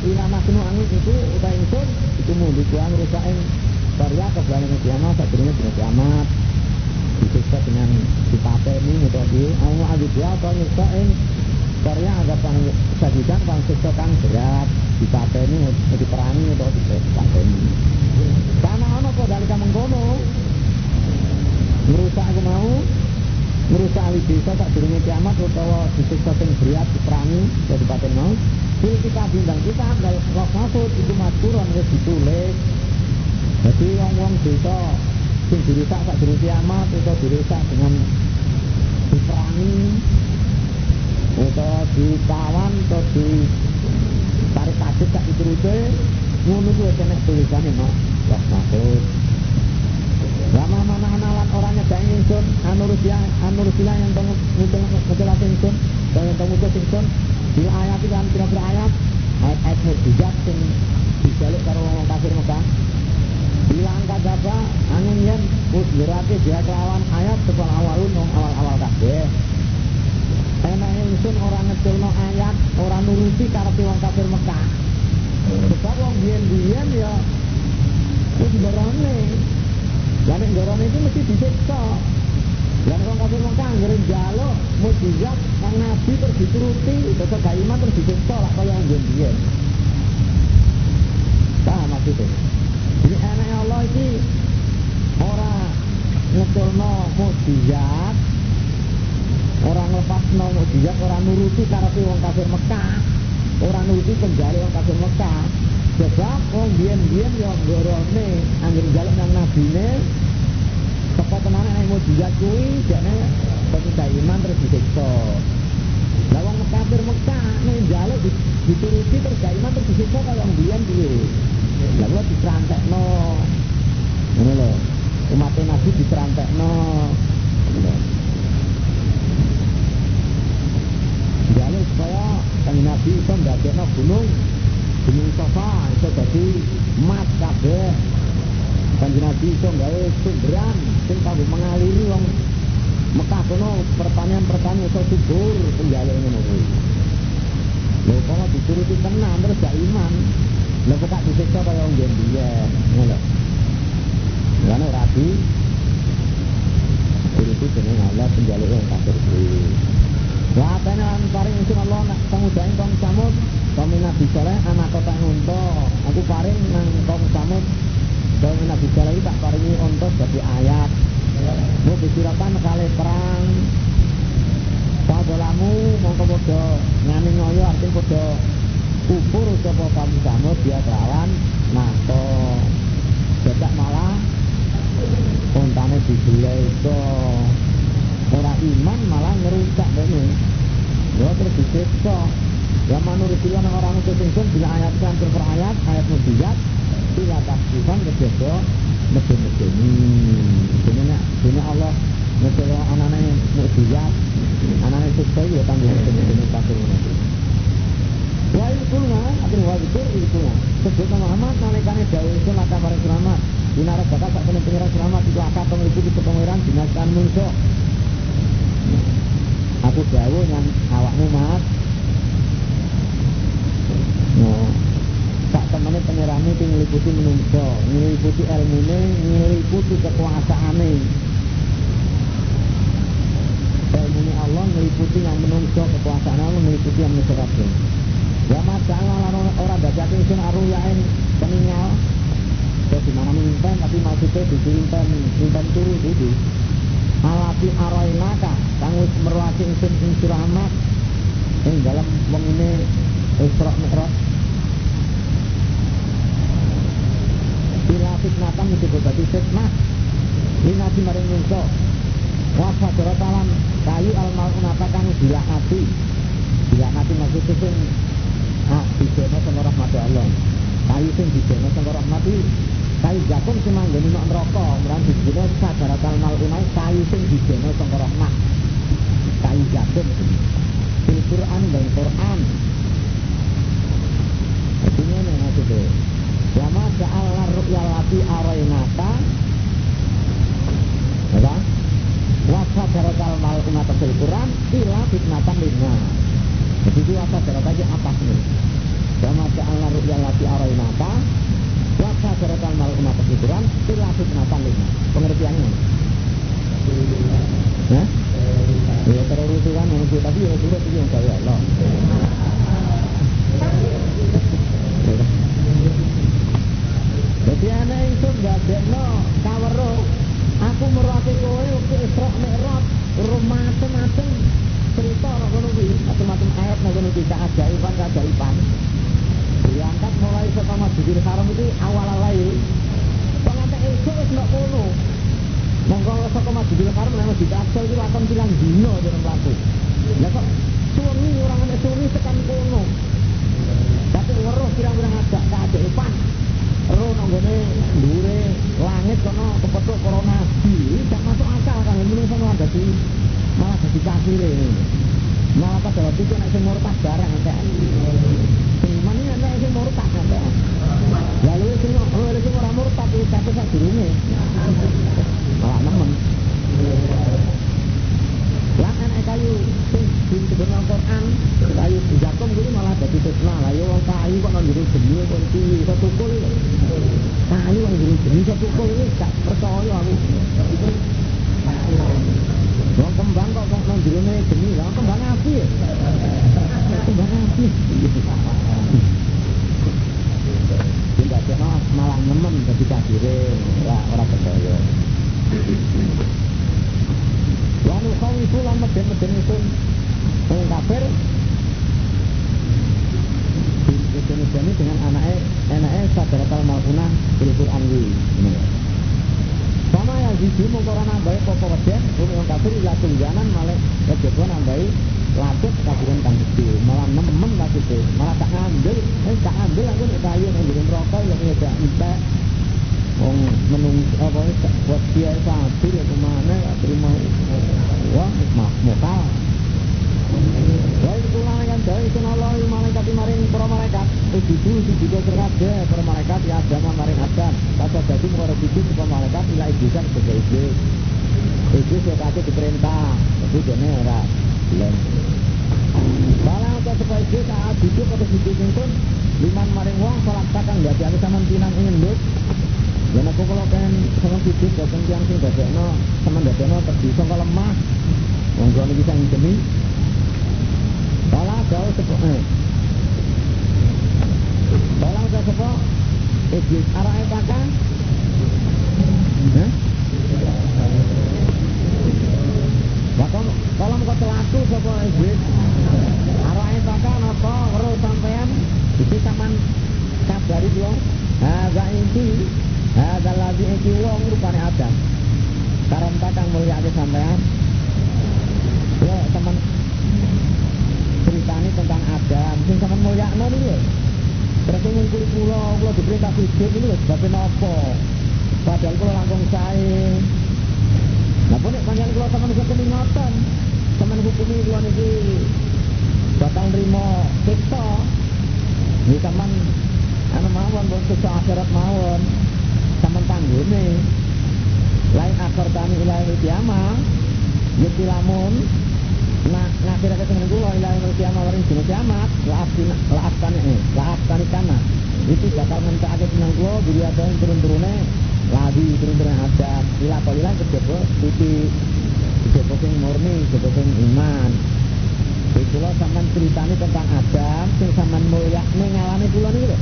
ila maknu angin itu utawi ingsun iku mung kuang rusak ing karya kebelangan kiamat sadurunge dina kiamat. Disiksa dengan dipateni utawa di au adibya atau nyiksa ing karya anggapan sajidan kang siksa kang berat. Dipateni diperangi utawa dipateni karena ana apa dalika mengkono merusak aku mau merusak ahli desa tak durungnya kiamat utawa disiksa sing berat diperangi atau dipaten mau Fil kita bintang kita dan roh maksud itu maturan wis ditulis jadi wong-wong desa sing dirusak tak durung kiamat atau dirusak dengan diperangi atau ditawan atau di tarik kaget tak diturute ngono kuwi kena tulisane no roh maksud Lama mana analan orangnya gak ingsun anurusia anurusia yang muncul muncul ingsun dan yang temu muncul di ayat kan kira-kira ayat ayat-ayat mujizat sing dijaluk karo wong kafir Mekah. Bilang kadaba angin yen wis berarti dia kelawan ayat sekolah awalun wong awal-awal kabeh. Enak ingsun orang ngeculno ayat orang nuruti karepe wong kafir Mekah. Sebab wong biyen-biyen ya wis berane lan ngorone itu mesti disiksa lan wong kafir Mekah anggere njaluk mujizat kang nabi terus dituruti terus gak iman terus disiksa lah kaya wong biyen-biyen paham maksudnya? Jadi anaknya Allah ini orang ngetulno mujizat orang lepas no mujizat orang nuruti karepe wong kafir Mekah orang nuruti penjari wong kafir Mekah. Sebab wong biyen-biyen yo gorone anggere njaluk nang nabine teko tenan nek mujizat kuwi jane kok iman terus disiksa. Lah wong kafir Mekah nek njaluk dituruti terus gak iman terus disiksa kaya wong biyen piye lah kula dicerantekno ngono lho. Umat Nabi dicerantekno ngono Jalur supaya kan Nabi itu ndadekno gunung gunung Safa itu jadi mat kabeh Kanjeng Nabi itu gawe sumberan sing kanggo mengaliri wong Mekah kono pertanyaan-pertanyaan iso subur penjaluk ngono kuwi. Lho kalau dituruti tenan terus gak iman. Lho kok disiksa kaya wong biyen ngono. Lan ora di turuti jeneng Allah penjaluk wong kafir kuwi. Wa atana lan paring ingsun Allah nak samudaing kaum samud kaum Nabi Saleh anak kota unta. Aku paring nang kaum samud kaum Nabi Saleh tak paringi unta dadi ayat. Mau bisirakan kali perang Padolamu mongko podo ngani ngoyo artinya podo kufur sapa kamu samud dia kelawan nato Jadi malah untane dibelai itu. Orang iman malah ngerusak ini ya terus disiksa. Ya menurut dia orang itu tinggal bila ayat kan per ayat ayat mujizat bila takdikan kejaba mesin-mesin ini ini Allah Ngejawa anaknya mukjizat anaknya siksa ya tanggung mesin-mesin kafir ini Wa ilkulna, akhirnya wa ilkulna Sebutnya Muhammad, nalikane dawe itu laka para selamat. Dinara bakal tak penuh pengiran selamat. Itu akad meliputi kepengiran dinaskan munsho Aku dawe yang awakmu mat Nah, tak temennya pengiran itu ngeliputi menungso Ngeliputi ilmu ini, ngeliputi kekuasaan Ilmu ini Allah ngeliputi yang menungso kekuasaan Allah ngeliputi yang menungso Ya masalah orang dajati isun aru yain peninggal. Terus di mana mimpen tapi maksudnya disimpen Simpen turu itu Alati aroi naka Kangwis meruasi isun insur amat Yang dalam wong ini Isra Mi'raj Bila fitnatan itu berarti fitnah. Linasi maring nyungso Wasa talam kayu al-mal'unata kang dilakati Dilakati maksudnya sing ah dijono sangka rahmat Allah. Kayu sing dijono sangka rahmat kayu jagung sing manggoni nek neraka. Mrang dijono sadaratal malunai kayu sing dijono sangka rahmat. Kayu jagung. Fil Quran dan Quran. Artinya ini maksudnya Lama ja'alna ru'ya lati arainaka Apa? Wasa darakal mal ma tafsir Quran ila fitnatan lina. Jadi itu apa jarak aja apa sih? Sama ja'alna ru'ya lati arainaka wa sajaratal mal ma tafsir Quran ila fitnatan lina. Pengertiannya. Ya? Ya terlalu itu kan tapi ya sudah itu yang saya Allah. Jadi anak itu gak dekno kawero. Aku merati kowe waktu Isra Mi'raj, rumah macam-macam cerita ora ngono kuwi, macam-macam ayat ngono kuwi keajaiban keajaiban. Diangkat mulai saka Masjidil Haram itu awal alai. Kok nganti esuk wis ndak kono. Monggo saka Masjidil Haram nang Masjid Aqsa iki lakon pilang dino jeneng pelaku. Lah kok suwengi ora ana suwengi tekan kono. Tapi ngeruh pirang-pirang agak keajaiban. Ro nanggone dhuwure langit kono kepethuk corona nabi. Gak masuk akal kan menungso malah dadi malah dadi kafire. Malah pada waktu itu nek sing murtad barang entek. Sing mani nek sing murtad. Lalu sing lalu sing ora murtad iki tapi. Malah nemen. Anak kayu sing disebut Al-Qur'an, kayu jakom kuwi malah dadi fitnah. Lah yo wong kayu kok nang jero geni kok iki iso tukul. Kayu nang jero geni iso tukul iki gak percaya aku. Wong kembang kok kok nang jero geni, lah kembang api. Kembang api. Tidak malah nemen dadi kafire, ora ora Wanu khawifu lan meden-meden itu. Wong kafir Meden-meden dengan anaknya Anaknya sadaratal malunah Bil Quran wi Sama yang jiji mengkora nambahi Popo weden wong kafir ila tungganan Malah kejadian nambahi Lacet kafiran kang gede Malah nemen lacet Malah tak ngambil. Eh tak ngambil aku nih kayu Ngambilin rokok Yang ada entek Wong menung apa buat dia sapi ya ke mana ya terima wah mak mokal. Wah itu kan dari itu Allah malaikat maring para malaikat. Itu itu juga terkade para malaikat ya ada maring adam. Kata jadi mau itu para malaikat ila iblisan sebagai iblis. Iblis ya kasih diperintah. Tapi dia belum. Kalau untuk supaya iblis saat duduk atau duduk pun liman maring wong salat takang gak diambil sama pinang ingin duduk dan aku kalau pengen sama hidup datang tiang sing dadekno sama dadekno terbisa kalau lemah. Wong kula niki sang demi. Kala jauh sepo eh. Kala jauh sepo iblis arahe kakak. Hah? Wakon kalau kok telaku sapa iblis. Arahe kakak napa weruh sampean iki sampean kabari wong. Ha gak inti Hadal lagi iki wong rupane Adam. Karam takang mulia ake sampean. Ya teman ceritani tentang Adam. Sing sampean mulia no niku ya. Terus ngungkuli kula, kula diperintah sujud niku sebab napa? Padahal kula langkung sae. Pun nek panjenengan kula sampean hukumi ngoten. Sampean hukumi kula niki bakal nrimo siksa. Ini sampean anu mawon bon siksa akhirat mawon tanggune lain akor tani ilahi kiamah yaitu lamun nah ngakhirake dengan kula ilahi kiamah waring dina kiamat laaf tani eh laaf tani kana itu bakal ngentekake tenang kula diri ada yang turun-turune lagi turun-turun ada. Ila kalilah kejaba titi kejaba sing murni kejaba sing iman. Jadi kula sampean ceritani tentang Adam sing sampean mulya ngalami kula niku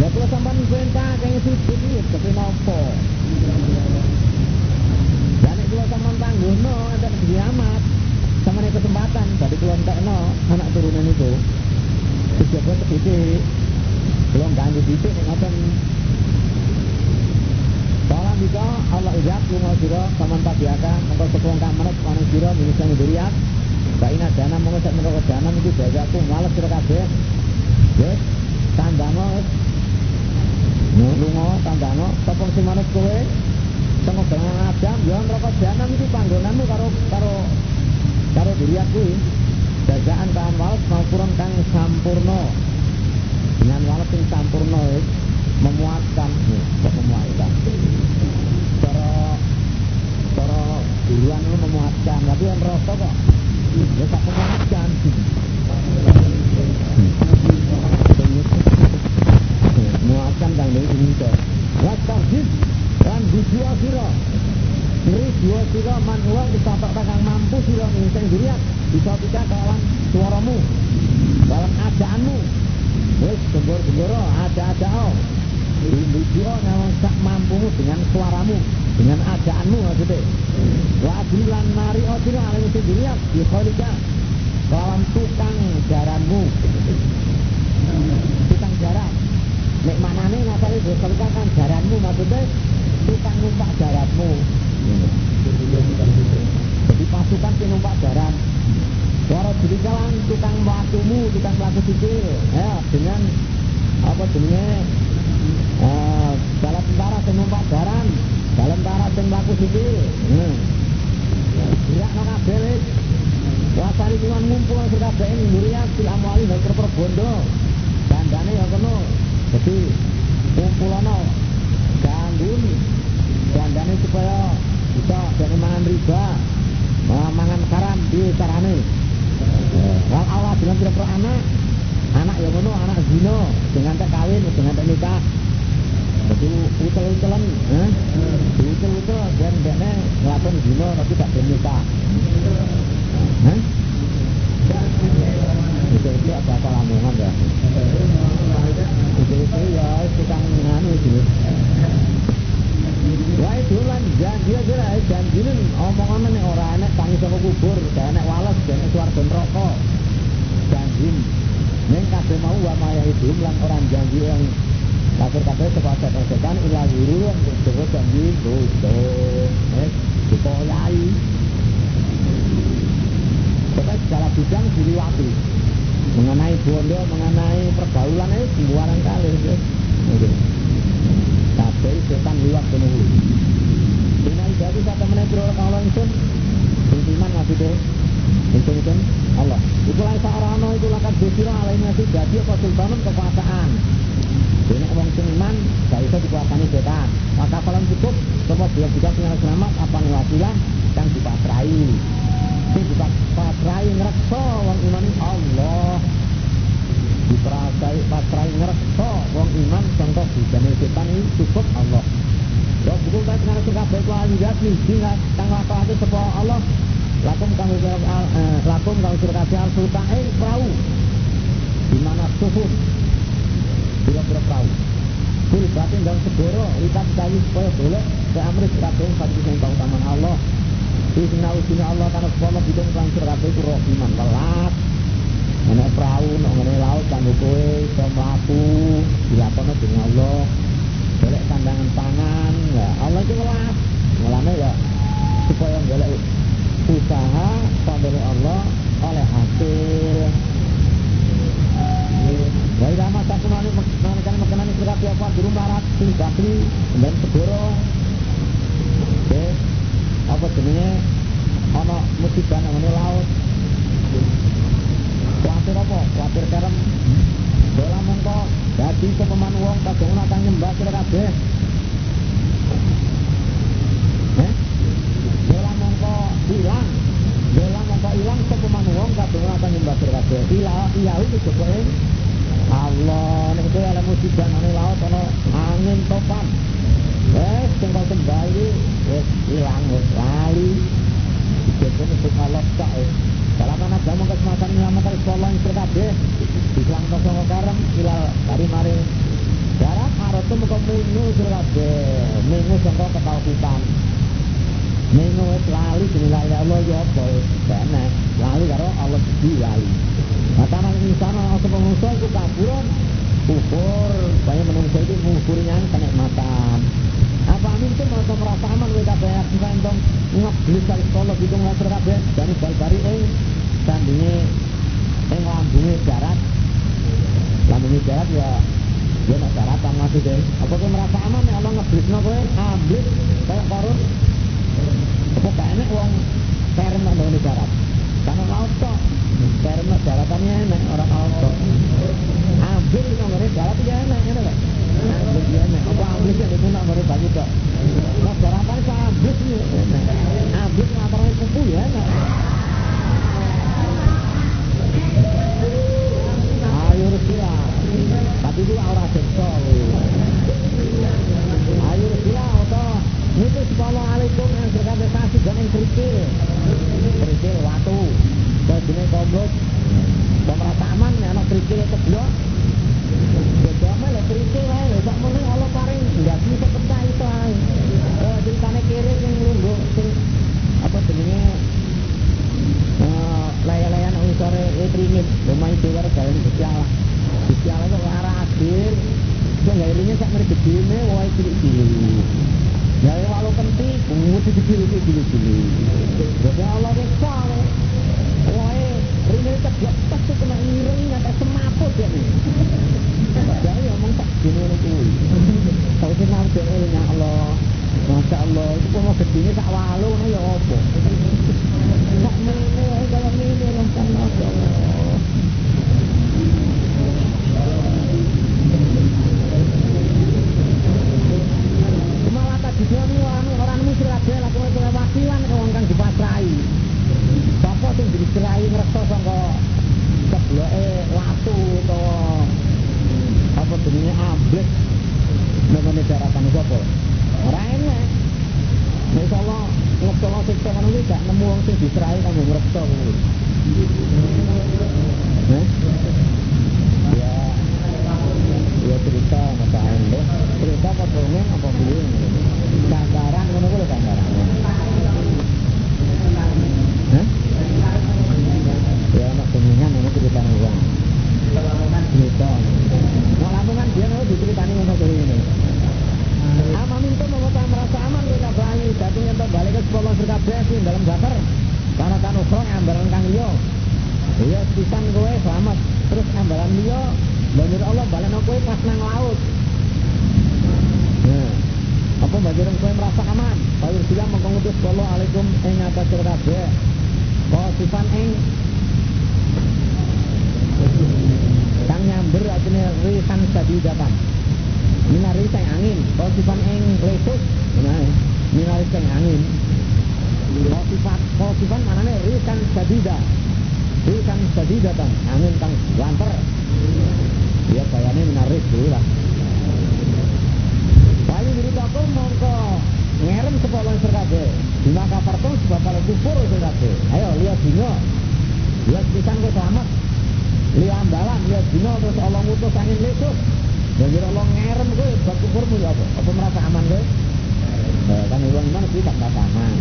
Ya kalau sampai perintah kayak sujud ini tapi nopo. Dan kalau sampai tangguh no ada kiamat nih kesempatan tadi kalau entek no anak turunan itu sejauh terdidik belum ganggu didik nih ngoten Salam bisa Allah ijab lunga sira saman tabiaka mengko sepung kamanut paning sira minisa nguriat Baina dana mongko sak neraka dana iki jajaku males sira kabeh. Wis tandano lunga tandano sapa sing manut kowe? Sanga dengan Adam? Ya neraka jahanam iki panggonanmu karo karo karo diriat kuwi jajaan kan walet maupuran kang sampurno dengan walet sing sampurno memuaskan kok memuaskan cara cara buruan lu memuaskan tapi yang rokok kok ya tak memuaskan muaskan kang dari ini kok wastarjid dan bujua siro Beri dua siro man uang bisa kang mampu siro nih sing dilihat bisa tidak dalam suaramu dalam ajaanmu wis gembor-gemboro ada-ada oh Bujua namun sak mampumu dengan suaramu dengan ajaanmu maksudnya wa adilan mari odino alim dilihat di kholika dalam tukang jaranmu tukang jaran nek manane ngatali kholika kan jaranmu maksudnya tukang numpak jaranmu jadi pasukan yang numpak jaran suara jadi jalan tukang waktumu tukang pelaku sikil ya dengan apa jenisnya uh, dalam tentara yang numpak jaran dalam tentara yang pelaku sikil hmm. gerak no kabel wasari cuma ngumpul sekabeh ini muriat sil amwali dan perbondo dandane ya kono jadi kumpulono ganggun dandane supaya bisa dari mangan riba mangan karam di carane Wal Allah dengan tidak per anak anak yang zino dengan tak kawin dengan tak nikah. Jadi utel-utelan eh? utel-utel dan dene ngelakuin zino tapi tak nikah. Eh? itu itu apa apa lamongan ya. Itu itu ya tukang nganu itu. Wah itu lan janji aja lah, janji ini omongan nih orang enak tangi sama kubur, gak enak walas, gak enak suarga rokok, janji. Neng kabeh mau wa maya itu lan orang janji yang kafir kabeh sepakat setan ilah guru yang disebut janji dosa, eh dikoyai. Kita segala bidang diliwati mengenai bondo, mengenai pergaulan itu sembarang kali. Kabeh setan liwat penuh. Dina ibadi kata menegro Allah itu intiman maksudnya itu itu Allah. Iku lai sarana iku lakat dosira alaihi nasi dadi apa sultanun kekuasaan. Dene wong sing iman gak iso dikuasani setan. Maka kalau cukup sapa dia juga punya selamat apa wasilah kang dipasrai. Sing dipasrai ngrekso wong iman Allah diperasai pasrai ngerasa wong iman contoh bujane setan ini cukup Allah ya buku kan sekarang suka baik walidat nih sehingga kang lakon sebuah Allah lakum kang eh, lakum kang surkasi al sultain perahu. Di mana suhun bila-bila perahu. Kul batin dan segoro Ikat kayu supaya boleh Ke seratus Satu kisah yang taman Allah. Isna usina Allah Karena sekolah bidung Kang seratus itu rohiman Kelas Ana perahu nek ngene laut kanggo kowe iso mlaku dilakoni dening Allah. Golek kandangan pangan, ya. Allah itu ngelas. Ngelane ya supaya golek usaha sambil Allah oleh hasil. Wa ida masa kumani makanan makanan sudah apa di rumah rat sing bakli dan segoro. Oke. Apa jenenge ana musibah nang laut. Kuatir apa? Kuatir kerem. Bola mongko dadi kepeman wong ora kang nyembah sira. Eh? Bola mongko ilang. Bola mongko ilang kepeman wong kadang ora kang nyembah sira kabeh. Ilah iya itu jokoke Allah nek kowe ala musibah nang laut ana angin topan. Sing kok sembah iki wis ilang wis lali. Jadi itu Allah tak Salaman agama kesempatan nyaman kali sekolah yang terkabeh Islam kosong karem ilal kari mari harus itu muka minu terkabeh Minu sangka ketauhidan Minu es lali dinilai Allah ya apa Bene Lali karo Allah di lali. Maka nang insan orang sepengusa itu kaburan Kufur Banyak menunggu itu mengukurinya kenikmatan. Apa amin tuh mau merasa aman kita banyak kita entong ngok beli kali sekolah gitu nggak terkabeh dari bal-bari eh sandinge ing lambunge darat. Lambunge darat ya ya nak daratan masih deh. Apa kowe merasa aman nek Allah ngeblisno kowe amblis kayak korun itu enak wong perma dong di darat. Karena laut kok. Perma daratannya enak, orang laut kok. Ambil di nomornya darat juga enak, ya, enak kok. Ambil dia enak. Apa ambil sih itu nomornya bagi kok. Nah daratan saya ambil sih ya, enak. Ambil di nomornya kumpul ya enak. Ayo rusia. Tapi itu aura jengkol. Ayo rusia, otak. Niku alaikum yang sudah besasi yang kerikil. Kerikil watu. Bajine komplot. Pemerah taman anak kerikil keblok. Bedame ya, lek ya kerikil wae lho sak muni ala paring ndak bisa pecah itu lah. Oh, ceritanya kiri yang lungguh sing apa jenenge eh, layan-layan wong sore eh, itu witringit lumayan dewer jalan Gustiala. Gustiala kok arah akhir. saya gawe sak mriki gedene ini, cilik-cilik mesti dicilik-cilik. Jadi Allah wis Wae rene tegak pas kena ireng nganti semaput ya nih. Jadi ngomong tak gini kuwi. Tahu sih nang ya Allah. Masya Allah, itu kok mau gedine tak walu ya apa? Tak mene kalau mene langsung Masya Allah. Malah tak dijoni orang orang musyrik aja lah kowe wakilan wong kang dipasrai. Sapa sing dicerai ngreksa sangka sebloke watu utawa apa jenenge ambles namanya daratan sapa? Ora enak. Nek Allah ngeptolo siksa ngono kuwi gak nemu wong sing dicerai kanggo ngreksa kuwi. Hah? Ya ya cerita mata ende cerita apa dongeng apa piye gambaran ngono kuwi gambaran Hah? Ya anak dongengan ngono cerita wong cerita mau lamongan dia mau diceritani ngono kuwi ini Aman itu mengetahui merasa aman kita bayi Datang yang balik ke sekolah serkabeh dalam gambar Karena kan ukrong ambaran kang liya Iya pisan kowe selamat Terus ambaran liya Banjur Allah balen kowe pas nang laut Nah apa banjuran kowe merasa aman Mengkongutus Allah alaikum ing atas serkabeh Kau sifan ing Kang nyamber artinya risan sadidatan minari teng angin. Kalau sifat eng lesus nah minari teng angin. Kalau sifat kalau sifat mana nih rikan sadida rikan sadida tang angin tang lanter. Ya bayarnya minari dulu lah. Bayu diri mongko ngerem sepuluh serkabe di maka pertong sebab kalau kufur serkabe ayo lihat dino lihat pisan ke selamat lihat ambalan lihat dino terus Allah ngutus angin lesus dan Allah ngerem gue, bab kufurmu ya apa? Apa merasa aman gue? Eh, kan uang iman sih tak merasa aman.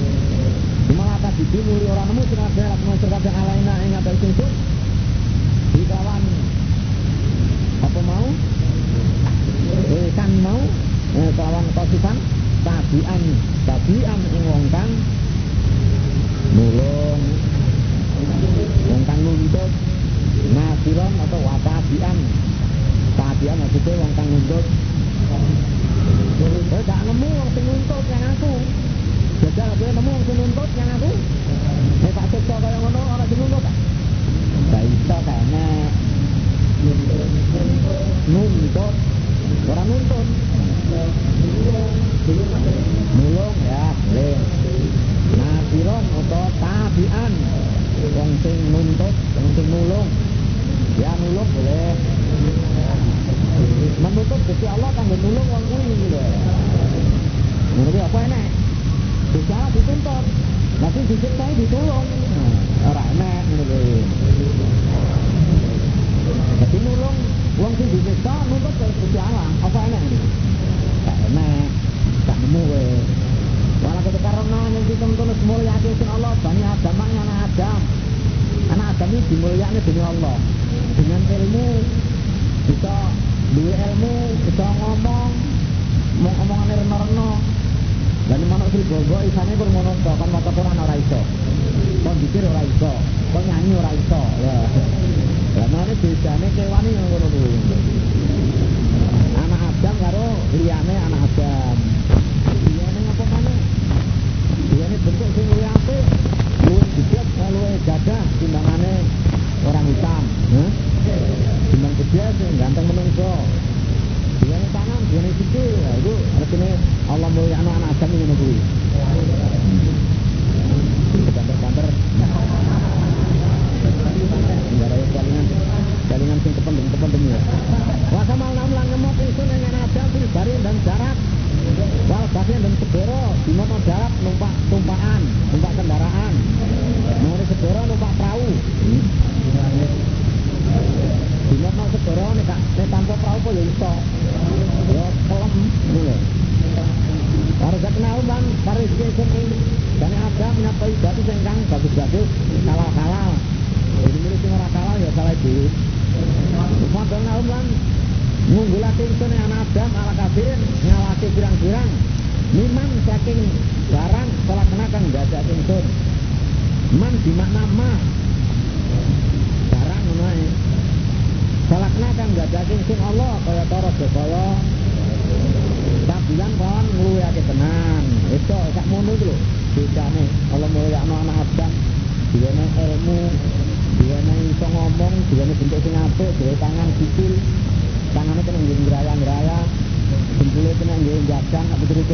Cuma lata di muli orang nemu sing ada lak masyarakat yang alaina ing ada singsun. Di kawan apa mau? Eh kan mau eh, kawan kosifan tabian tabian ing wong kang nulung wong kang nuntut nasiron atau watabian Tabian maksudnya wong kang nuntut. Kowe gak nemu wong sing nuntut yang aku. Jajal kowe nemu wong sing nuntut yang aku. Nek tak siksa kaya ngono ora sing nuntut. Gak iso kene. Nuntut ora nuntut. Nulung ya, boleh. Nasiron atau tabian wong sing nuntut, wong sing nulung. Ya nulung boleh. menutup Gusti Allah kanggo nulung wong kuwi iki lho. Ngono kuwi apa enek? Gusti Allah dituntut. Lah sing diciptai ditulung. Ora enek ngono kuwi. Jadi nulung wong sing dicipta nuntut Gusti Allah, apa enek? Gak enek. Gak nemu kowe. Walau ketika karena yang dituntun semulia sing Allah Bani Adam anak Adam Anak Adam ini dimuliakan dengan Allah Dengan ilmu Bisa duwe ilmu bisa ngomong mau ngomongane reno-reno dan mana sih gogo isane pun ngono to kan maca Quran ora iso. Kon dikir ora iso. Kon nyanyi ora iso. Ya. Mana bedane kewani ngono kuwi? Anak Adam karo liyane anak Adam. Liyane ngapa maneh liyane bentuk sing luwih apik. Luwih gede luwih gagah timbangane orang hitam. Huh? timbang gede sing ganteng menungso dia tangan dia sikil ya itu artinya Allah mulia anak anak Adam ini kuwi banter-banter enggak ada jalingan jalingan sing kependem kependem ya wa kamal nam lang ngemot isun dengan Adam fil barin dan darat wal basin dan segoro di mana darat numpak tumpakan numpak kendaraan mau segoro numpak perahu Dina mau segoro nek nek tanpa perahu kok ya iso. Ya kelem ngono. Warga kenal bang, paris sing ing dan ada menyapa ibadu sing kang bagus-bagus Miman saking barang salat kenakan gajah ingsun. Man di makna ma. Barang ngono ae. Salat kenakan gajah ingsun Allah kaya tara kaya Tak bilang kon ngluwihake tenan. Itu sak ngono iku lho. Bedane Allah mulyakno anak Adam. Diwene ilmu, diwene iso ngomong, diwene bentuk sing apik, diwene tangan sikil. Tangane kena nggo ngraya-ngraya. Jempule kena nggo jajang apa terus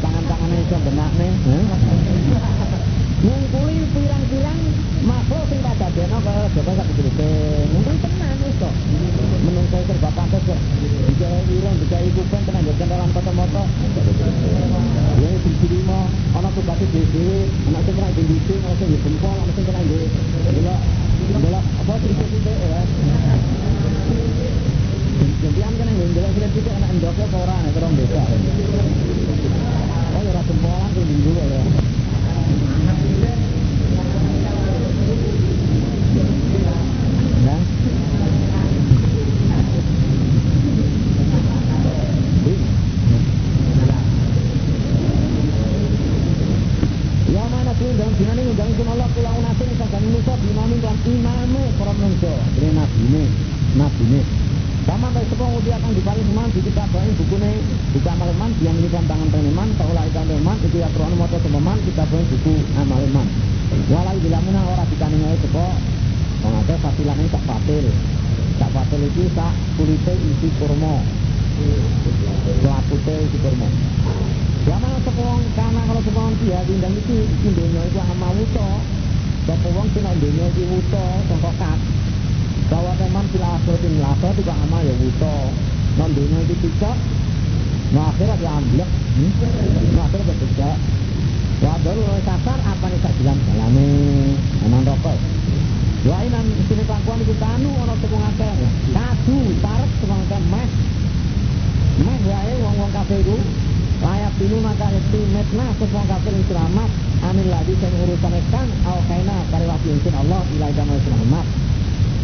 Tangan-tangannya iso benakne. Ngungkuli pirang-pirang makhluk sing padadena kaya Joko sak cerita. Mungkin tenan wis kok. Menungso serba pantes kok. Dijawa ireng, dijawa kupen tenan yo kendalan Ya diterima ana tugas dhewe, ana sing kena dindisi, ana sing jempol, ana sing kena nggo. Delok delok apa cerita-cerita ya. Jadi am kan nggo delok cerita anak ndok apa ora nek rong desa. Oh ya kuwi dulu ya. Ya mana tuh dalam dinane undang pun Allah kula unasin saged manusa dimamin kan imame para manusa. Ini nabi ini, nabi ini. Sama baik sepuluh dia akan dipaling man di kita bayi bukune buku amal man dia mengikan tangan peneman taulah ikan teman itu ya teruan motor sepeman kita bayi buku amal man. Walau bila mana orang dikandung aja sepo, fasilannya tak fatil. Tak fatil itu tak kulite isi kurma. Selapute isi kurma. Ya mana sepong karena kalau sepong dia diundang itu indonya itu ama wuto. Sepong sing indonya itu wuto sangkokat. Bahwa teman sila akhirat ini lakar juga ama ya wuto. Non dunia itu tidak. Nah akhirat ya amblek. Nah akhirat ya tidak. Wah baru kasar apa nih tak bilang jalane anak rokok. Wah ini sini kelakuan itu kanu orang tepung akeh. Kadu tarik tepung akeh meh. Meh wae wong-wong kafe itu layak dulu maka itu metna semua kafir selamat. Amin lagi saya urusan ikan au kaina kari waktu insin Allah ilai damai selamat.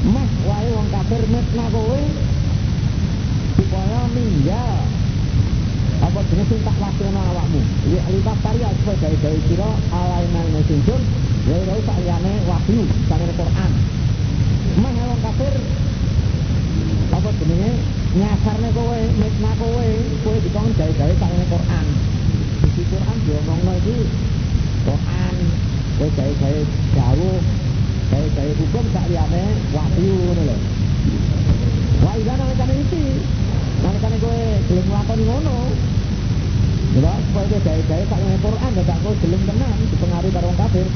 Meh wae wong kafir metna kowe. Supaya minggal apa jenis tak wakilno awakmu? Ya lipat karya dari-dari sira alaina mesinjun ya ora tak liyane wahyu sangene Quran meh wong kafir apa jenenge nyasarne kowe mitna kowe kowe dikon gawe-gawe sangene Quran di Quran diomongno iki Quran kowe gawe-gawe dawuh hukum sak liyane wahyu ngono lho Wah, iya nalikane iki. Nalikane kowe gelem nglakoni ngono. Ya, supaya sak liyane Quran dadak kowe gelem tenan dipengaruhi karo kafir.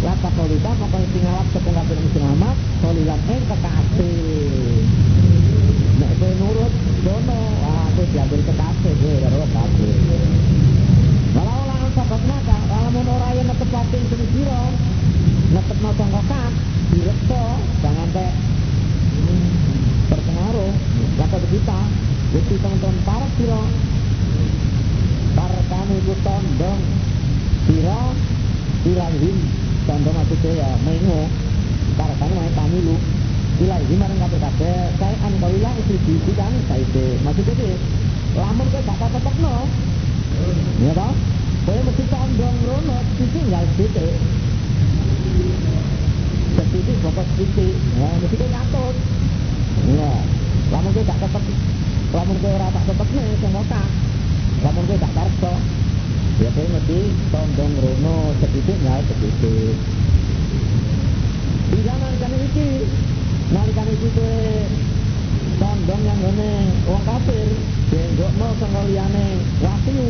Lata kolita maka sing ngalap sepung kafir Muhammad solilan ing kekasih. Nek kowe nurut dono, ah kowe diambil kekasih kowe karo kafir. Walau lan sabat maka, lamun ora yen netepake sing sira, netepno sangkokan, direksa jangan teh berpengaruh kata kita teman-teman para siro para kami itu tondong siro ilahim tondong maksudnya ya mengo kami main kami lu. Ilahim marang kata kata saya anbalilah istri bisi kan saya itu. Maksudnya itu lamun ke kata tetap no. Ya toh? Saya mesti tondong rono sisi nggak titik. Setitik pokok titik. Ya mesti ke nyatut Ya, lamun kowe gak tetep lamun kowe ora tak tetepne sing otak. Lamun kowe gak karso. Ya kowe mesti tondong rono sedidik ya sedidik. Bisa nalikane iki. Nalikane iki kowe tondong yang ngene wong kafir, jenggokno sanga liyane wahyu.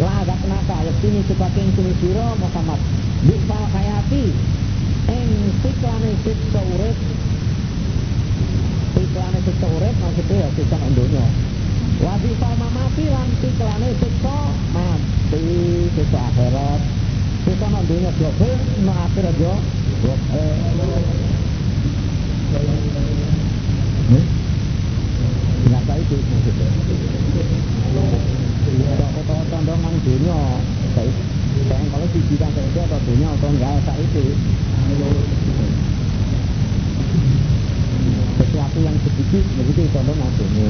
Lah gak kenapa yektini sebagai sini sira Muhammad. Bisa hayati ing siklane siksa urip siklane siksa urip maksudnya ya siksa dunya wadi sama mati lan siklane siksa mati siksa akhirat siksa nang dunya nang akhirat yo Nggak tahu itu maksudnya. Kalau tondong nang dunia, saya kalau sisi kan saya atau dunia atau enggak, saya itu. Sesuatu yang sedikit begitu contoh nantinya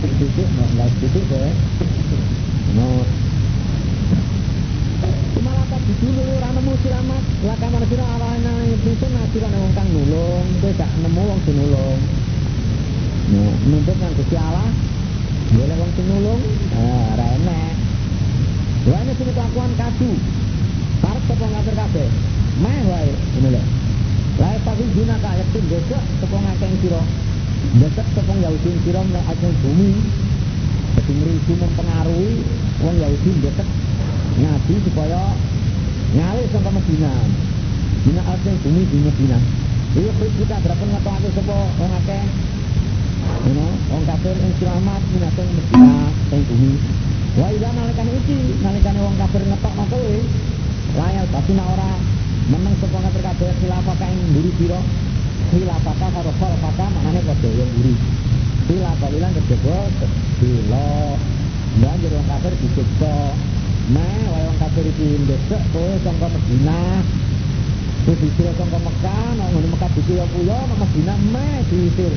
sedikit nggak sedikit deh no cuma latar di dulu orang nemu siramat lah kamar sira awalnya itu nasiran wong kang nulung kowe gak nemu wong sing nulung. Nah nuntut nang Gusti Allah boleh wong sing nulung eh ra enek Wah ini sini kelakuan kadu. Parep tepung ngafir kabeh. Meh wae ini lho. Lae pasti guna itu besok tepung siro Besok tepung Yahudi siro mengakeng bumi. Jadi merisu mempengaruhi Wong Yahudi besok ngaji supaya ngalih sampai Medina. Dina akeng bumi di Medina. Iya kita berapa ngetokake sapa wong akeh? You know, wong kafir yang selamat minateng Medina teng bumi. Wa ida nalikan iki, nalikan wong kafir ngetok no kowe. Layal pasti nak ora meneng sapa kafir kabeh khilafah ing mburi sira. Khilafah karo khalafah maknane padha yo mburi. Khilafah ilang kejaba bila banjur wong kafir disiksa. Nah, wong kafir iki ndesek kowe sangka Madinah. Terus disuruh sangka Mekah, nang ngene Mekah dikuyo-kuyo nang Madinah meh diusir.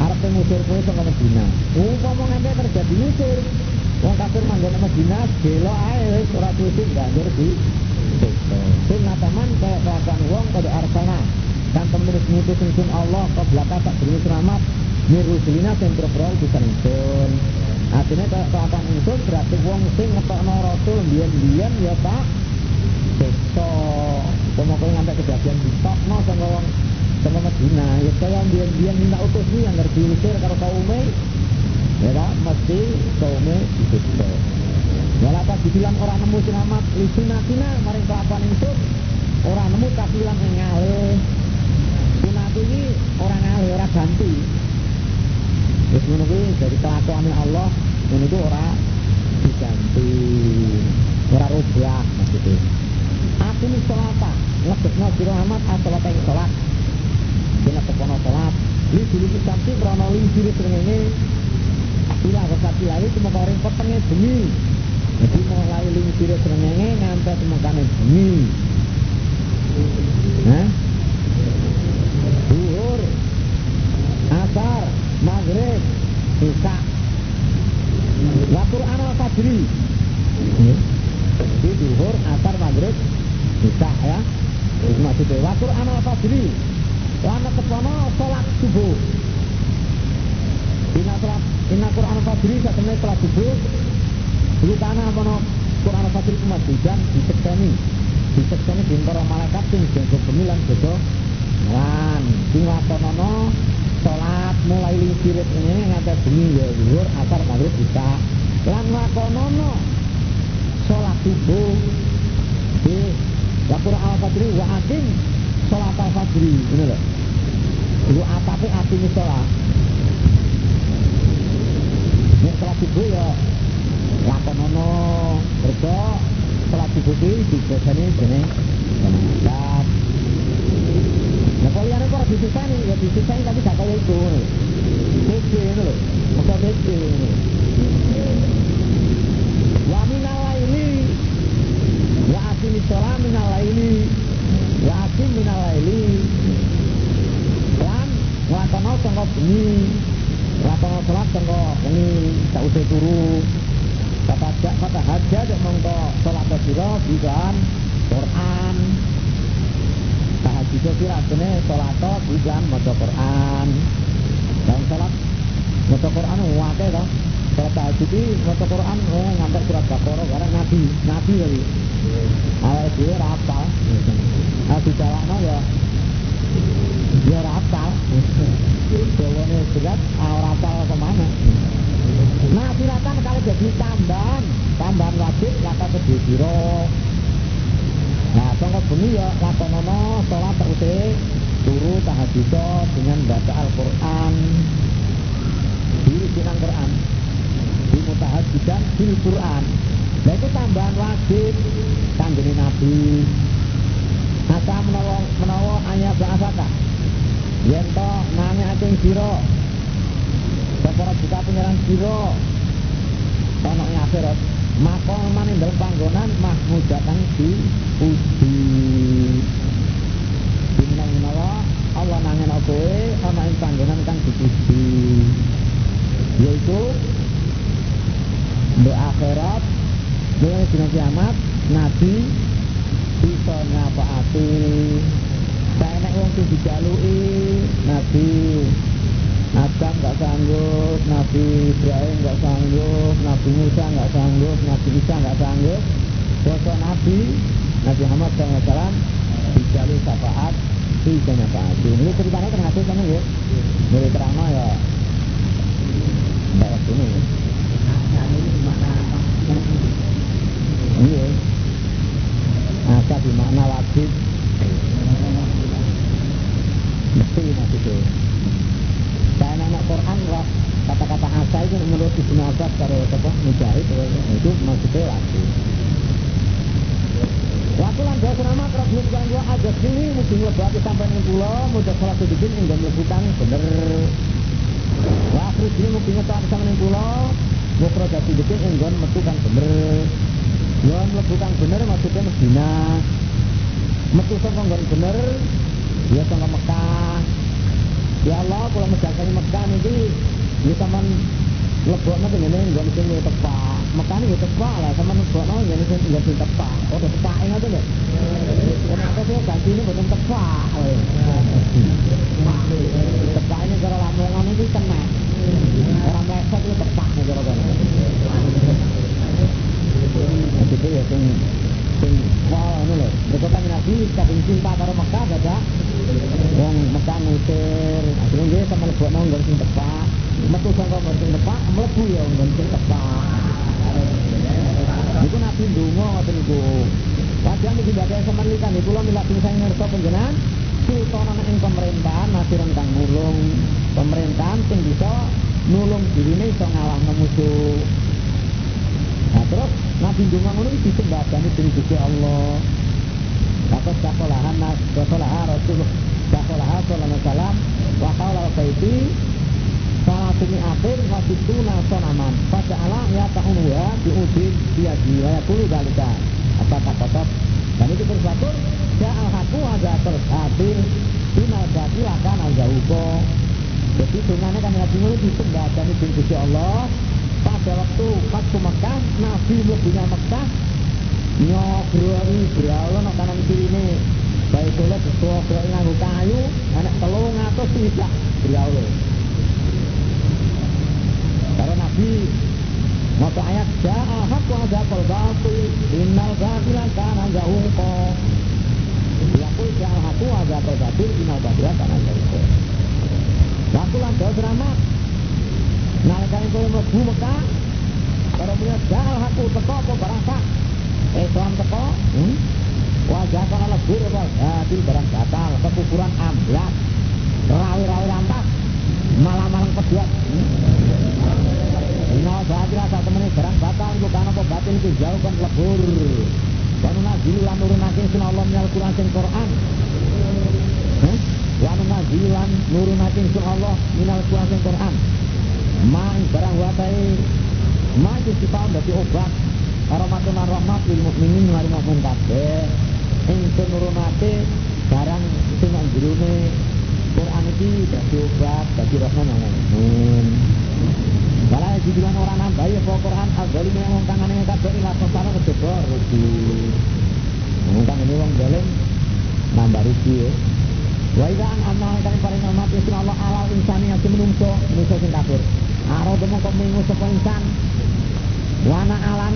Arep ngusir kowe sangka Madinah. Umpama nganti terjadi ngusir, Wong kafir manggon Madinah belok ae wis ora tutup banjur di Sing nataman kaya kelakuan wong pada arsana dan penulis ngutus ingsun Allah ke belakang tak beri selamat? Mirusulina sing pro bisa ingsun. Artinya kaya kelakuan ingsun berarti wong sing ngetokno rasul biyen-biyen ya tak siksa pemokoknya ngantek kejadian ditokno sama wong sama Madinah? Ya kaya biyen-biyen minta utus nih yang ngerti usir karo kaume ya tak mesti kaume disiksa Walau pas dibilang orang nemu selamat Lisunatina maring kelakuan itu Orang nemu tak bilang yang ngalih Sunat ini orang ngalih, orang ganti Terus menunggu dari kelakuan Allah Menunggu orang diganti Orang rubah maksudnya. Aku ini sholata Ngebetnya sirah amat asolat yang sholat. Dina tepono sholat. Dulu kisamsi krono li diri serengenge Bila kesati lagi cuma orang petengnya demi jadi mulai lingsir serengenge ngantek semangkane bengi. Hah? Duhur, asar, maghrib, isya. Wa Qur'an al-Fajri. Jadi duhur, asar, maghrib, isya ya. Itu maksudnya. Wa Qur'an al-Fajri. Lama kepono sholat subuh. Inna sholat, inna Qur'an al-Fajri saat sholat subuh Dulu tanah apa Quran Fajr itu masjidan disekseni Disekseni di para malaikat sing jaga pemilan jaga lan sing lakonono salat mulai lingkirit ini nganti bengi ya zuhur asar maghrib bisa lan lakonono salat subuh di Lakur al-Fajri wa akim salat al-Fajri. Ini loh. Itu atape atine salat? Nek salat subuh ya lakonono mergo salat subuh iki dibiasane jeneng salat Nah yang kok disusani, ya disusani tapi gak kaya itu. Bede itu loh, maka bede Wa minal ini Wa asimi sholat minal ini Wa minal ini Lan Ngelakono sangka bengi Ngelakono sholat sangka bengi Tak usah turu. Kata jak kata hajat mongko sholat sira bidan Quran sira artine sholat bidan maca Quran. Dan sholat maca Quran wae to sholat tahajud iki maca Quran oh ngantek surat Baqarah karena nabi nabi lagi awal dhewe ra hafal Aku jalakno ya ya ora hafal Jawane berat ora ke mana? Nah silakan kalau jadi tambahan Tambahan wajib kata siro Nah tongko bengi ya lakonono sholat terus Turu tahajud dengan baca Al-Quran. Diri sinan Quran Di mutahajidan di Quran Nah itu tambahan wajib Kanjeni Nabi. Asa menawa, menawa ayat bahasaka Yento nanya acing siro. Para buka penyerang siro. Ing akhirat Maka maning dalam panggonan Mahmudatan di uji Bintang menawa Allah nangen kowe ana ing panggonan kang dipuji yaitu di akhirat di dina kiamat nabi bisa nyapakake saya nek wong dijaluki nabi Adam nggak sanggup, Nabi Ibrahim nggak sanggup, Nabi Musa nggak sanggup, Nabi Isa nggak sanggup. Bosok Nabi, Nabi Muhammad SAW dijalui syafaat, bisa nyafaat. Ini ceritanya termasuk sama ya. Mulai terang ya. Baik ini. Iya. Asa di makna wajib. Mesti maksudnya. Saya nanya Quran roh kata-kata asa itu menurut Ibnu Abbas kalau apa mujahid itu maksudnya wajib. Waktu lan doa nama kerap melakukan dua aja sini mesti ngelebati sampai ning pulau mudah salah sedikit enggak melakukan bener. Wah terus ini mesti ngetak sampai ning pulau mau produk sedikit enggak melakukan bener. Ya melakukan bener maksudnya Medina. Metu sangka nggon bener ya sangka Mekah. Ya Allah kalau menjaga Mekah ini ya teman lebokno ngene nggon sing tepak. Mekah ini tepak lah, sama lebokno ngene sing nggon sing tepak. Oh, tepak ngoten lho. Kenapa sih ganti ini boten tepak. Tepak ini cara lamongan iki kena. Orang mesot itu tepak nih cara-cara. Itu ya sing sing wah ngono lho. Mereka kan Nabi kadung cinta karo Mekah dadak wong Mekah ngusir. Akhirnya dia sama lebokno nggon sing tepak. Metu sangka nggon sing tepak, mlebu ya nggon sing tepak. Niku Nabi ndonga ngoten niku. Wajan iki badhe semenikan niku kula milak sing saya ngerti panjenengan sultan ana ing pemerintahan masih rentang nulung pemerintahan sing bisa nulung dirine iso ngalahno musuh. Nah terus Nabi ndonga ngono iki disembadani dening Allah. Kata sakolahan nas, sakolaha Rasul, sakolaha sallallahu alaihi wasallam, wa qala baiti Salatumi akhir wasituna sonaman Pada Allah ya ta'unuha diudin biadi Wa yakulu dalika Apa tak Dan itu bersatur Ja'al haku azatul hadir. Binal bati lakan azahuko Jadi dengannya kami Nabi Muhammad disembadani bin Gusti Allah. Pada waktu Fatku Mekah Nabi lebihnya Mekah Nyobroi berawal Nak kanan kiri ini Baik boleh Besobroi nganggu kayu Anak telung atau tidak? Berawal karena Nabi Maka ayat Ja'a hak wa zaqal batil Innal batilan kana zahunqa Yakul ja'a hak wa zaqal batil Innal batilan kana zahunqa Waktu lan selamat. Nalikan itu yang mlebu Mekah Kalau punya ja'a hak teko apa barang Eh tuan teko hmm? Wajah kana lebur apa Batil barang batal Kekufuran amblas Rawi-rawi rampas Malam-malam peduat Ina batil asa temene barang batal iku kan apa batil iku jauh kan lebur. Wa nunazilu lan nurunake sun Allah minal Qur'an sing Qur'an. Hah? Wa nunazilu lan nurunake sun Allah minal Qur'an sing Qur'an. Ma barang watai ma itu sifat dadi obat rahmatun rahmat lil mukminin mari mukmin kabeh. Ingsun nurunake barang sing nang jerone Quran iki dadi obat dadi rahmat nang mukmin. Malah dibilang orang nambah ya kok Quran azalim yang wong kangane kabeh ila sesana kejaba rugi. Wong kangane wong dolim nambah rugi ya. Wa idza an amal kan paring amat isra Allah alal insani yang menungso, menungso sing kafir. Aro demo kok mengu sapa insan. Wana alan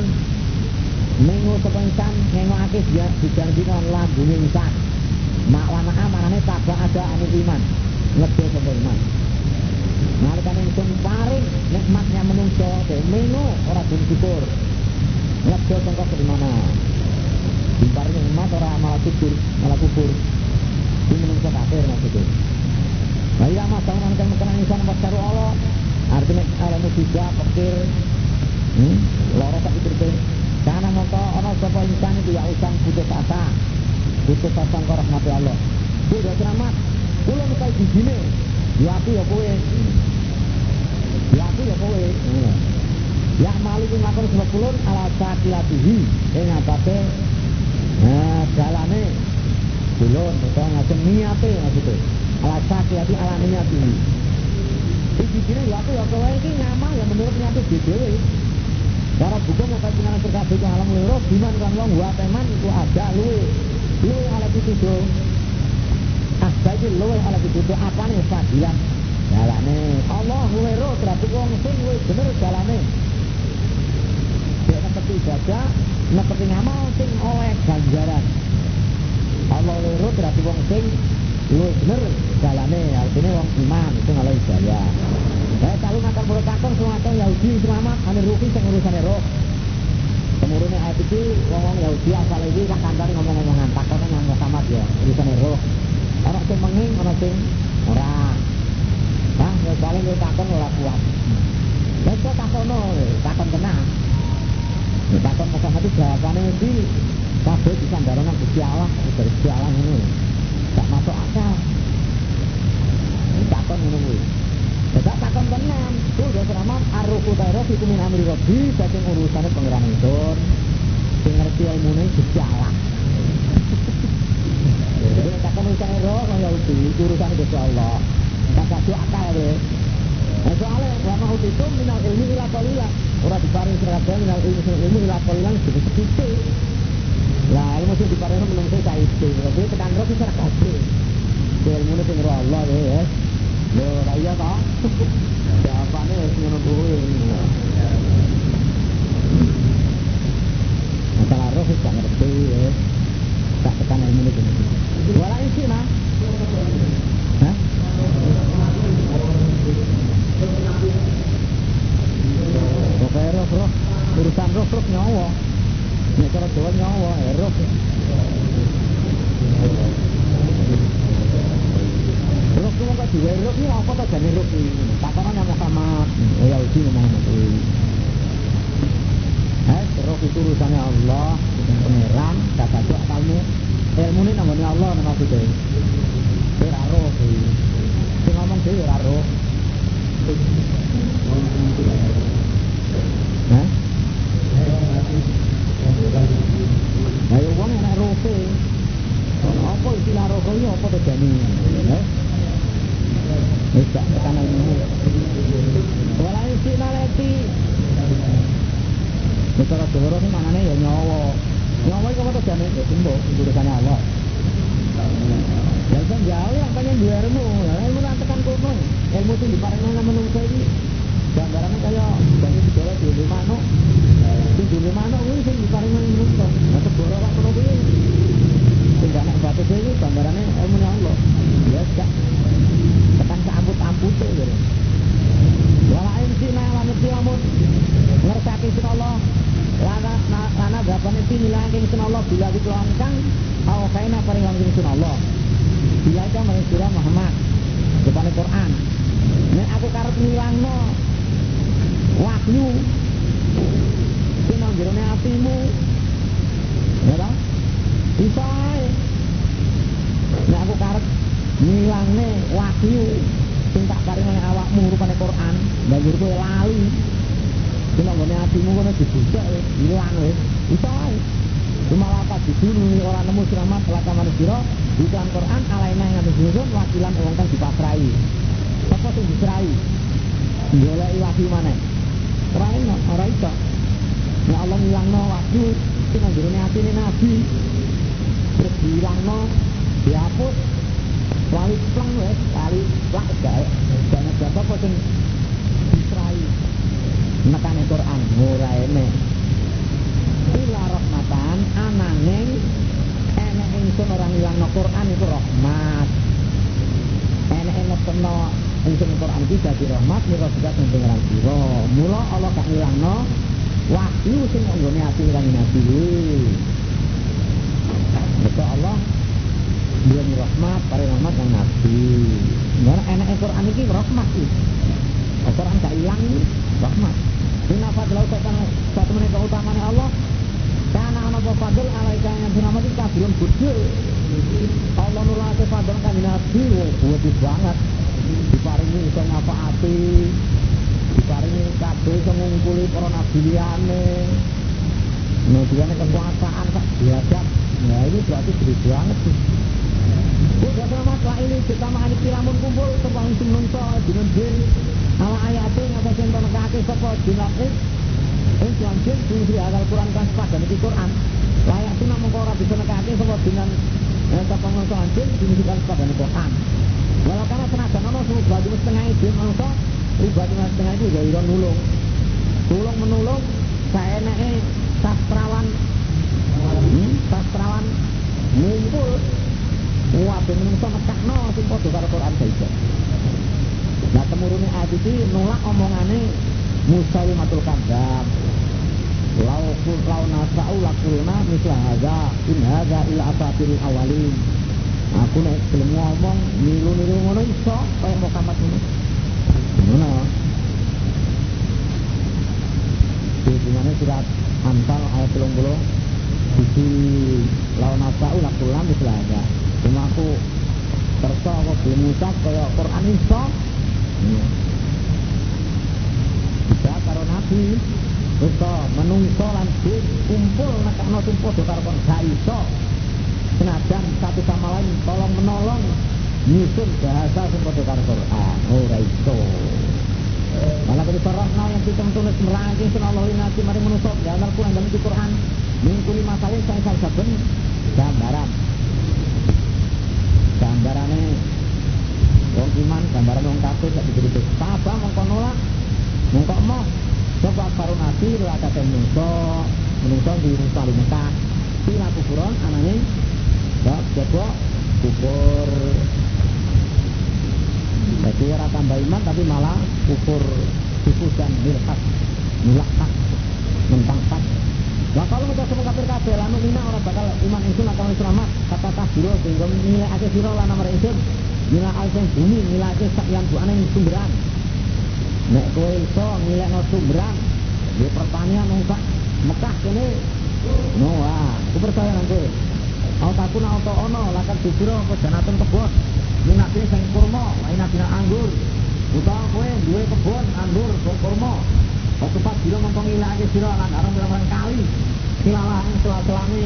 mengu insan ngengokake dia dijanjino lambune insan. Mak wana amanane tabak ada anu iman. Ngedhe sapa iman. Nalikan ingsun paring nikmatnya menungso de meno ora pun syukur. Lega sangka ke mana? Diparing nikmat ora malah syukur, malah kufur. Di menungso kafir maksudnya. Iya mas, tahun anak makanan insan karo Allah Artinya ala musibah, pekir hmm? Loro tak Karena moto ono sapa insan itu ya usang putus asa Putus asa kau rahmati Allah. Selamat. Kulo mukai di sini Ya aku ya kowe. Ya aku ya kowe. Ya malu ku ngakon sebab kulun ala sakilatihi ing atase nah dalane kulun utawa ngajeng niate maksudnya. ala sakiyati ala niati. Iki dene ya aku ya kowe. Iki ngamal ya menurut niate dhewe Cara buku mau kaji dengan terkabut ke alam loro, biman kan wong wa teman itu ada luwe, luwe ala itu do. Ah, itu luwe ala itu do apa nih fadilan? Jalane Allah luwe ro berarti wong sing luwe bener jalane. Dia seperti ibadah, seperti ngamal sing oleh ganjaran. Allah luwe ro berarti wong sing luwe bener jalane, artinya wong iman itu oleh ibadah. Saya selalu ngakar boleh takon semua Yahudi selamat ane rugi sing urusane roh. Kemurune ayat itu ngomong Yahudi asal ini kan kantor ngomong-ngomongan takon nang Muhammad ya urusane roh. Orang sing menging ana sing ora. Nah, ya paling yo takon ora kuat. Wes kok takono, takon tenang. Ya takon Muhammad itu jawabane di kabeh disandaro nang Gusti Allah, dari Allah ngono. Tak masuk akal. Takon kuwi. Tidak takon tenang. Tuh ya selamat arruku daerah itu min amri rabbi saking urusannya pangeran itu. Sing ngerti ilmune Gusti Allah. Jadi takon urusan roh kaya itu urusan Gusti Allah. Tak kasih akal ya. Nah soalnya lama itu minal ilmi ila qalila. Ora diparing seragam minal ilmi ilmi ila qalila sedikit. Lah ilmu sing diparing menungso saiki. Tapi tekan roh bisa kabeh. Ilmu sing Allah ya. Lho, gak ngerti ya. Tak. Hah? Pokoknya roh, roh. Urusan roh, roh nyawa. Nek cara Jawa nyawa, eh, roh. Ruk itu kok juga ruk ini apa tak jadi ruk ini? Takkan nama sama oh ya uji ngomong itu. Eh, ruk itu urusannya Allah, bukan pangeran, kata doa kamu. Ilmu ini namanya Allah nama kita. Ora ruk Sing ngomong dhewe ora ruk. Hah? Ayo wong enak roke. Apa istilah roke iki apa to jane? Eh? Wis gak tekan ilmu. Wala isi naleti. Wis ora doro iki manane ya nyawa. Nyawa iki apa to jane? Ya sembuh urusane Allah. Ya kan jauh yang pengen dua ilmu, ya ilmu nak tekan kono. Ilmu itu diparingi nang menungso iki. Gambarannya kaya banyak segala di rumah no. Di rumah no ini sing diparingi nang menungso. Nah segoro kok kono kuwi. Sing gak nek batu iki gambarannya ilmu Allah. Ya gak tekan keamput-amput gitu. Walain sina lan lamun ngersake sin Allah lana lana gapane sing nilai sin Allah bila dikeluarkan aw kaina Allah. Bila itu maring surah Muhammad depan Quran. Nek aku karep ngilangno wahyu sing nang jerone atimu. Ya ta? Bisa Nek aku karep ngilangne wahyu sing tak paringi awakmu rupane Quran banjur kowe lali Cuma nggone atimu kono dibuka ilang wis iso cuma lapat diduni ora nemu selamat laka manusia. Iklan Quran alaina yang atas nyusun wakilan wong kang dipasrai. Apa sing disrai? Goleki wahyu mana? Ora ono ora iso Ya Allah ngilangno wahyu sing nang atine nabi. Terus dilangno dihapus. Wali plang wes. Wali plak gawe jangan jatuh apa sing disrai? Nekane Quran ora ene ila rahmatan ananging enek ingsun orang ilangno Quran itu rahmat enek kena ingsun Quran iki dadi rahmat mira sudah sing pengeran sira mula Allah gak ngilangno wahyu sing nggone ati lan nabi Betul Allah dia rahmat, para rahmat yang nabi. Mana enak Quran ini rahmat sih. Quran gak hilang ini rahmat. Dina fadlau satu satu menit keutamaan Allah. Karena anak fadl alaika yang dinamai itu kafirun budul. Allah nurake fadl kan nabi, buat banget. Diparingi iso ngapa ati. Diparingi kabeh iso ngumpuli para nabi liyane. Nah, kekuasaan tak diajak. Nah, ini berarti gede banget sih. Udah selamat lah ini kita makan kiramun kumpul Tepang isi menungso Dinun jin Ala ayatnya Ngapa jenton kaki Sopo dinat tuan jin Diusri akal Quran kan sepadan Ini Quran Layak nak mengkora bisa nekaki Sopo dinan Sopo menungso jin Diusri kan sepadan Ini Quran Walau karena tenaga nono Semua bagi setengah itu Menungso Pribadi setengah itu Ya iron nulung Tulung menulung Saya naik Sastrawan hmm, Sastrawan Ngumpul Wah, ben menungso nekakno sing padha karo Quran saja. Nah, temurune iki nolak omongane Musalimatul Kadzab. Lau lau nasa'u lakulna misla hadza in hadza illa asatirul awalin. Aku nek gelem ngomong niru-niru ngono iso kaya Muhammad ngono. Di mana surat Anfal ayat 30 Sisi lau nasa'u lakulna misla hadza cuma aku kerso aku belum ngucap kaya Quran iso. Bisa karo nabi iso menungso lan kumpul nekakno tumpuh do karo kon gak iso. Senajan satu sama lain tolong menolong. Nyusun bahasa sing padha karo Quran ora iso. Malah kalau sarafna yang kita tulis merangking Allah nanti mari menusuk dan Al-Quran dan Al-Quran mingkuli masalah saya saya saben gambaran. Gambarane wong iman gambaran wong kafir sak diberi apa mongko nolak mongko mau coba baru nabi lu ada menungso menungso di Mekah pira kuburan anane ya coba kubur. Jadi orang tambah iman tapi malah kubur suku dan milhat milhat mentang Nah kalau kita semua kafir kafir, lalu mina orang bakal iman insun atau selamat. Kata kafir sehingga nilai aja siro lah nama insun nilai aja bumi nilai aja sak yang buana yang sumberan. Nek kowe iso nilai no sumberan di pertanian nungkak Mekah kene. No wah, aku percaya nanti. Au takun auto ono lakan dikira apa janatun kebon. Minat ini sing kurma, bina anggur. Utawa kowe duwe kebon anggur kurma. Waktu pas dilo ngomong aja siro lan orang bilang kali silalah selah-selane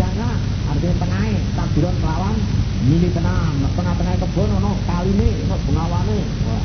jangan artinya tak dilo kelawan mili tenang tengah-tengah kebun ono ini ono bungawane wah